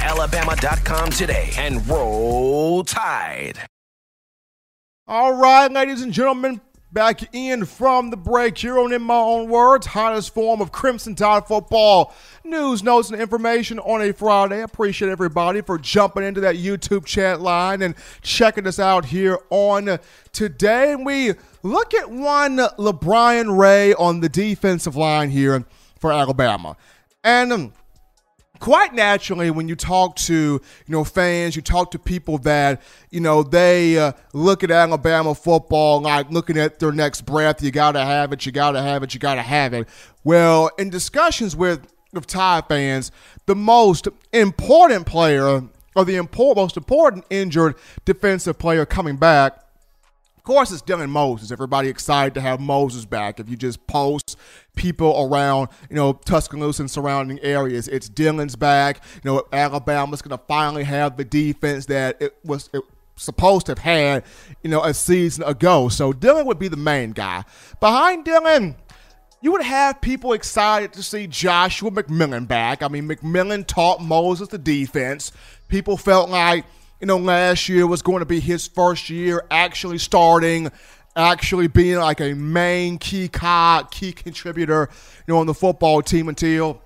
alabama.com today and roll tide. All right, ladies and gentlemen, Back in from the break here on In My Own Words, hottest form of Crimson Tide football news, notes, and information on a Friday. I appreciate everybody for jumping into that YouTube chat line and checking us out here on today. And we look at one LaBryan Ray on the defensive line here for Alabama. And quite naturally when you talk to you know fans you talk to people that you know they uh, look at alabama football like looking at their next breath you gotta have it you gotta have it you gotta have it. Well in discussions with with Tide fans the most important player or the import, most important injured defensive player coming back course, it's Dylan Moses. Everybody excited to have Moses back. If you just post people around, you know, Tuscaloosa and surrounding areas, it's Dylan's back. You know, Alabama's going to finally have the defense that it was it supposed to have had, you know, a season ago. So Dylan would be the main guy. Behind Dylan, you would have people excited to see Joshua McMillon back. I mean, McMillon taught Moses the defense. People felt like you know, last year was going to be his first year actually starting, actually being like a main key cog, key contributor, you know, on the football team until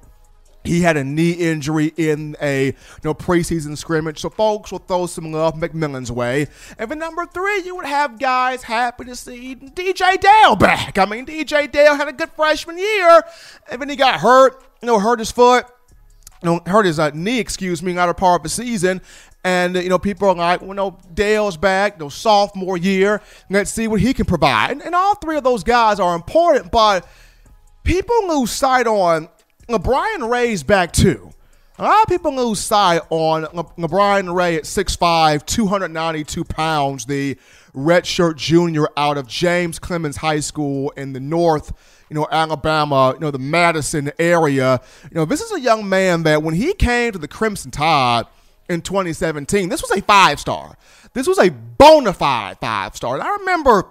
he had a knee injury in a you know preseason scrimmage. So folks will throw some love McMillon's way. And for number three, you would have guys happy to see DJ Dale back. I mean, DJ Dale had a good freshman year, and then he got hurt, you know, hurt his foot. You know, hurt his uh, knee, excuse me, not a part of the season, and, you know, people are like, well, no, Dale's back, no sophomore year. Let's see what he can provide. And, and all three of those guys are important, but people lose sight on LaBryan Ray's back too. A lot of people lose sight on Le- LaBryan Ray at 6'5, 292 pounds, the redshirt junior out of James Clemens High School in the north, you know, Alabama, you know, the Madison area. You know, this is a young man that when he came to the Crimson Tide – in 2017. This was a five star. This was a bona fide five star. And I remember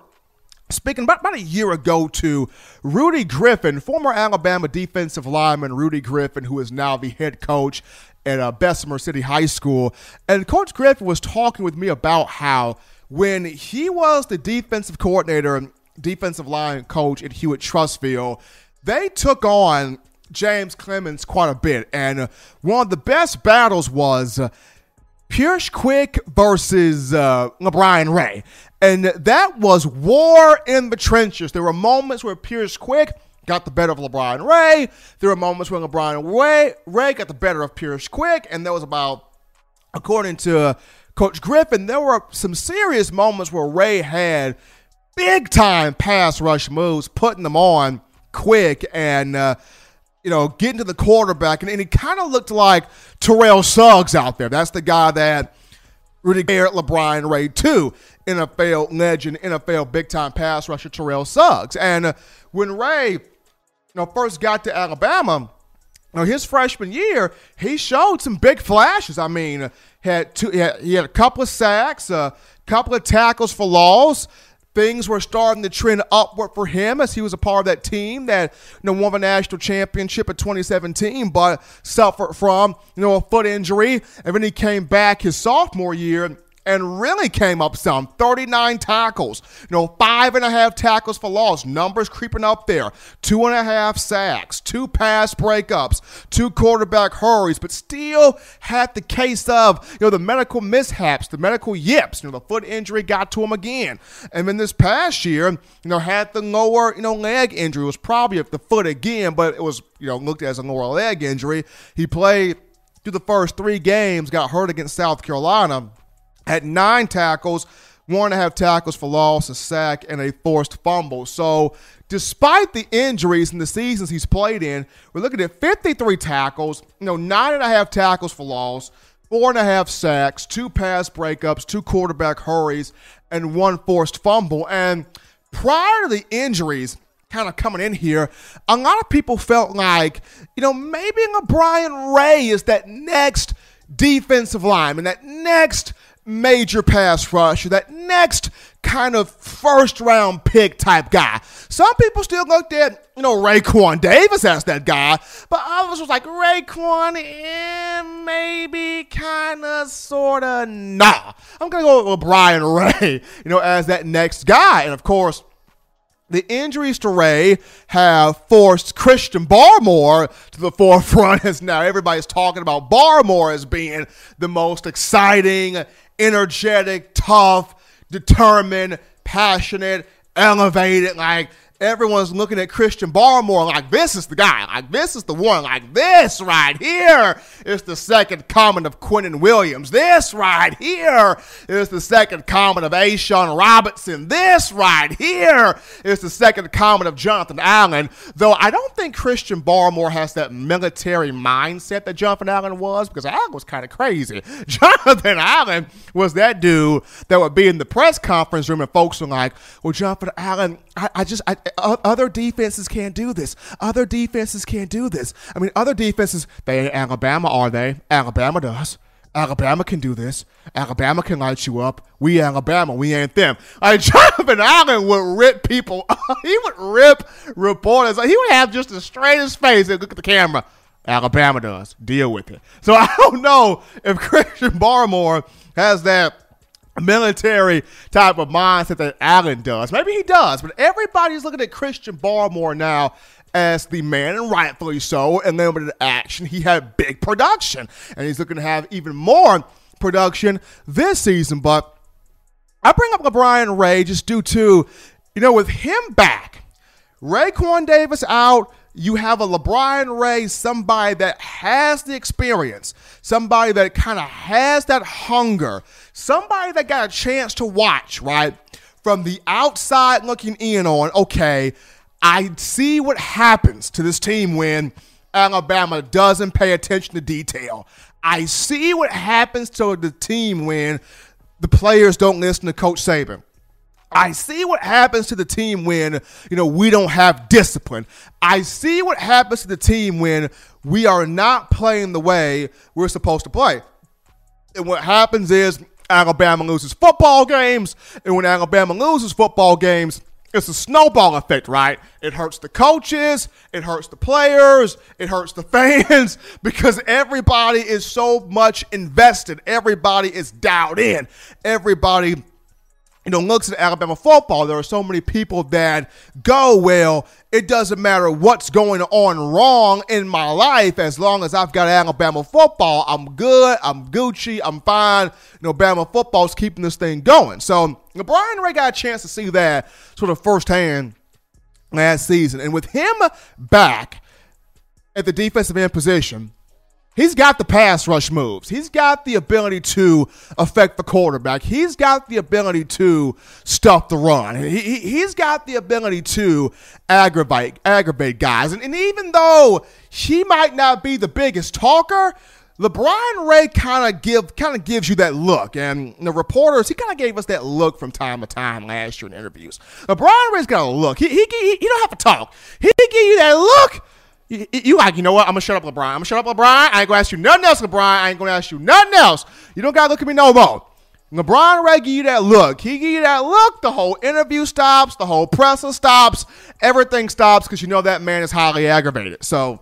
speaking about, about a year ago to Rudy Griffin, former Alabama defensive lineman Rudy Griffin, who is now the head coach at uh, Bessemer City High School. And Coach Griffin was talking with me about how when he was the defensive coordinator, and defensive line coach at Hewitt Trussville, they took on James Clemens quite a bit. And uh, one of the best battles was uh, Pierce Quick versus uh, LaBryan Ray. And that was war in the trenches. There were moments where Pierce Quick got the better of LaBryan Ray. There were moments when LaBryan Ray, Ray got the better of Pierce Quick. And there was about, according to Coach Griffin, there were some serious moments where Ray had big time pass rush moves, putting them on quick. And, uh, you know, getting to the quarterback, and, and he kind of looked like Terrell Suggs out there. That's the guy that Rudy Garrett, LaBryan Ray, too, NFL legend, NFL big time pass rusher Terrell Suggs. And uh, when Ray, you know, first got to Alabama, you know, his freshman year, he showed some big flashes. I mean, had two, he had, he had a couple of sacks, a couple of tackles for loss things were starting to trend upward for him as he was a part of that team that you know won the national championship in 2017, but suffered from you know a foot injury, and then he came back his sophomore year and really came up some. 39 tackles, you know, five and a half tackles for loss, numbers creeping up there, two and a half sacks, two pass breakups, two quarterback hurries, but still had the case of, you know, the medical mishaps, the medical yips, you know, the foot injury got to him again. And then this past year, you know, had the lower, you know, leg injury. It was probably the foot again, but it was, you know, looked as a lower leg injury. He played through the first three games, got hurt against South Carolina had nine tackles, one and a half tackles for loss, a sack, and a forced fumble. So, despite the injuries and the seasons he's played in, we're looking at 53 tackles, you know, nine and a half tackles for loss, four and a half sacks, two pass breakups, two quarterback hurries, and one forced fumble. And prior to the injuries, kind of coming in here, a lot of people felt like, you know, maybe a Brian Ray is that next defensive lineman, that next major pass rusher, that next kind of first round pick type guy. Some people still looked at, you know, Raekwon Davis as that guy, but others was like, Raekwon, eh, maybe, kind of, sort of, nah. I'm going to go with Brian *laughs* Ray, you know, as that next guy. And of course, the injuries to Ray have forced Christian Barmore to the *laughs* forefront as now everybody's talking about Barmore as being the most exciting, energetic, tough, determined, passionate, elevated, like everyone's looking at Christian Barmore like this is the guy, like this is the one, like this right here is the second coming of Quinnen Williams. This right here is the second coming of A'Shawn Robinson. This right here is the second coming of Jonathan Allen. Though I don't think Christian Barmore has that military mindset that Jonathan Allen was, because Allen was kind of crazy. *laughs* Jonathan Allen was that dude that would be in the press conference room and folks were like, well, Jonathan Allen, I, I just I, other defenses can't do this. Other defenses can't do this. I mean, other defenses, they ain't Alabama, are they? Alabama does. Alabama can do this. Alabama can light you up. We Alabama, we ain't them. Like *laughs* Jonathan Allen would rip people. *laughs* he would rip reporters. He would have just the straightest face and look at the camera. Alabama does. Deal with it. So *laughs* I don't know if Christian Barmore has that military type of mindset that Allen does. Maybe he does, but everybody's looking at Christian Barmore now as the man, and rightfully so. And then with the action, he had big production, and he's looking to have even more production this season. But I bring up LaBryan Ray just due to, you know, with him back, Raekwon Davis out, you have a LaBryan Ray, somebody that has the experience, somebody that kind of has that hunger, somebody that got a chance to watch, right? From the outside looking in on, okay, I see what happens to this team when Alabama doesn't pay attention to detail. I see what happens to the team when the players don't listen to Coach Saban. I see what happens to the team when, you know, we don't have discipline. I see what happens to the team when we are not playing the way we're supposed to play. And what happens is Alabama loses football games, and when Alabama loses football games, it's a snowball effect, right? It hurts the coaches, it hurts the players, it hurts the *laughs* fans because everybody is so much invested. Everybody is dialed in. Everybody you know, looks at Alabama football, there are so many people that go, well, it doesn't matter what's going on wrong in my life as long as I've got Alabama football. I'm good. I'm Gucci. I'm fine. You know, Alabama football's keeping this thing going. So, Brian Ray got a chance to see that sort of firsthand last season. And with him back at the defensive end position, He's got the pass rush moves. He's got the ability to affect the quarterback. He's got the ability to stuff the run. He, he, has got the ability to aggravate aggravate guys. And, and even though he might not be the biggest talker, LaBryan Ray kind of give kind of gives you that look, and the reporters he kind of gave us that look from time to time last year in interviews. LaBryan Ray's got a look. He, he, he, he don't have to talk. He give you that look you, you like, you know what? I'm gonna shut up, LeBron. I'm gonna shut up, LeBron. I ain't gonna ask you nothing else, LeBron. I ain't gonna ask you nothing else. You don't gotta look at me no more. LaBryan Ray give you that look. He give you that look. The whole interview stops. The whole presser stops. Everything stops because you know that man is highly aggravated. So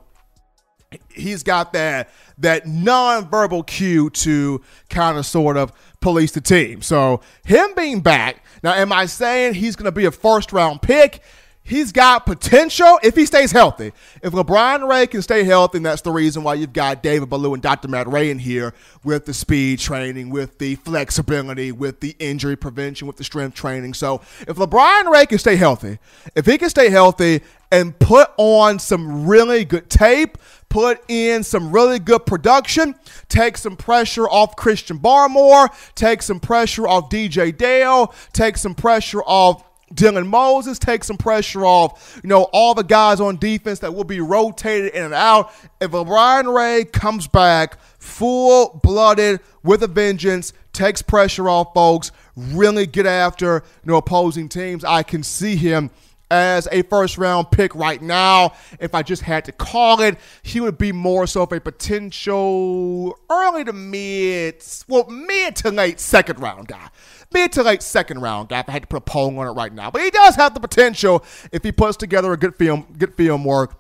he's got that that nonverbal cue to kind of sort of police the team. So him being back now, am I saying he's going to be a first round pick? He's got potential if he stays healthy. If LaBryan Ray can stay healthy, and that's the reason why you've got David Ballou and Dr. Matt Rhea in here with the speed training, with the flexibility, with the injury prevention, with the strength training. So if LaBryan Ray can stay healthy, if he can stay healthy and put on some really good tape, put in some really good production, take some pressure off Christian Barmore, take some pressure off DJ Dale, take some pressure off Dylan Moses takes some pressure off, you know, all the guys on defense that will be rotated in and out. If Ryan Ray comes back full blooded with a vengeance, takes pressure off folks, really get after, you know, opposing teams, I can see him as a first round pick right now. If I just had to call it, he would be more so of a potential early to mid, well, mid to late second round guy mid to late second round guy. If I had to put a poll on it right now, but he does have the potential if he puts together a good film, good film work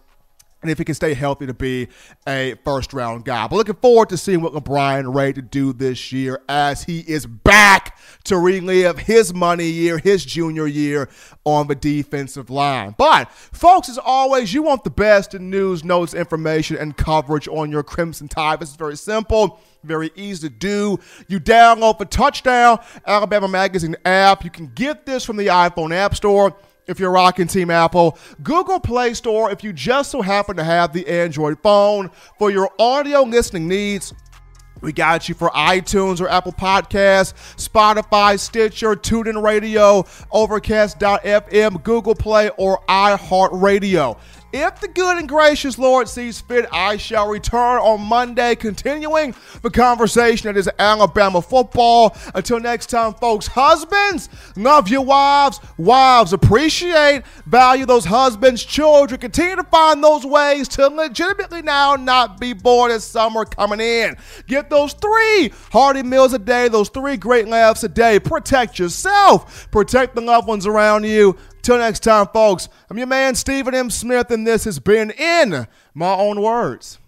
and if he can stay healthy to be a first round guy. But looking forward to seeing what LeBron ready to do this year as he is back to relive his money year, his junior year on the defensive line. But folks, as always, you want the best in news, notes, information, and coverage on your Crimson Tide. This is very simple. Very easy to do. You download the Touchdown Alabama Magazine app. You can get this from the iPhone App Store if you're rocking Team Apple, Google Play Store if you just so happen to have the Android phone. For your audio listening needs, we got you for iTunes or Apple Podcasts, Spotify, Stitcher, TuneIn Radio, Overcast.fm, Google Play, or iHeartRadio. If the good and gracious Lord sees fit, I shall return on Monday, continuing the conversation that is Alabama football. Until next time, folks, husbands, love your wives. Wives, appreciate, value those husbands. Children, continue to find those ways to legitimately now not be bored as summer coming in. Get those three hearty meals a day, those three great laughs a day. Protect yourself, protect the loved ones around you. Till next time, folks, I'm your man, Stephen M. Smith, and this has been In My Own Words.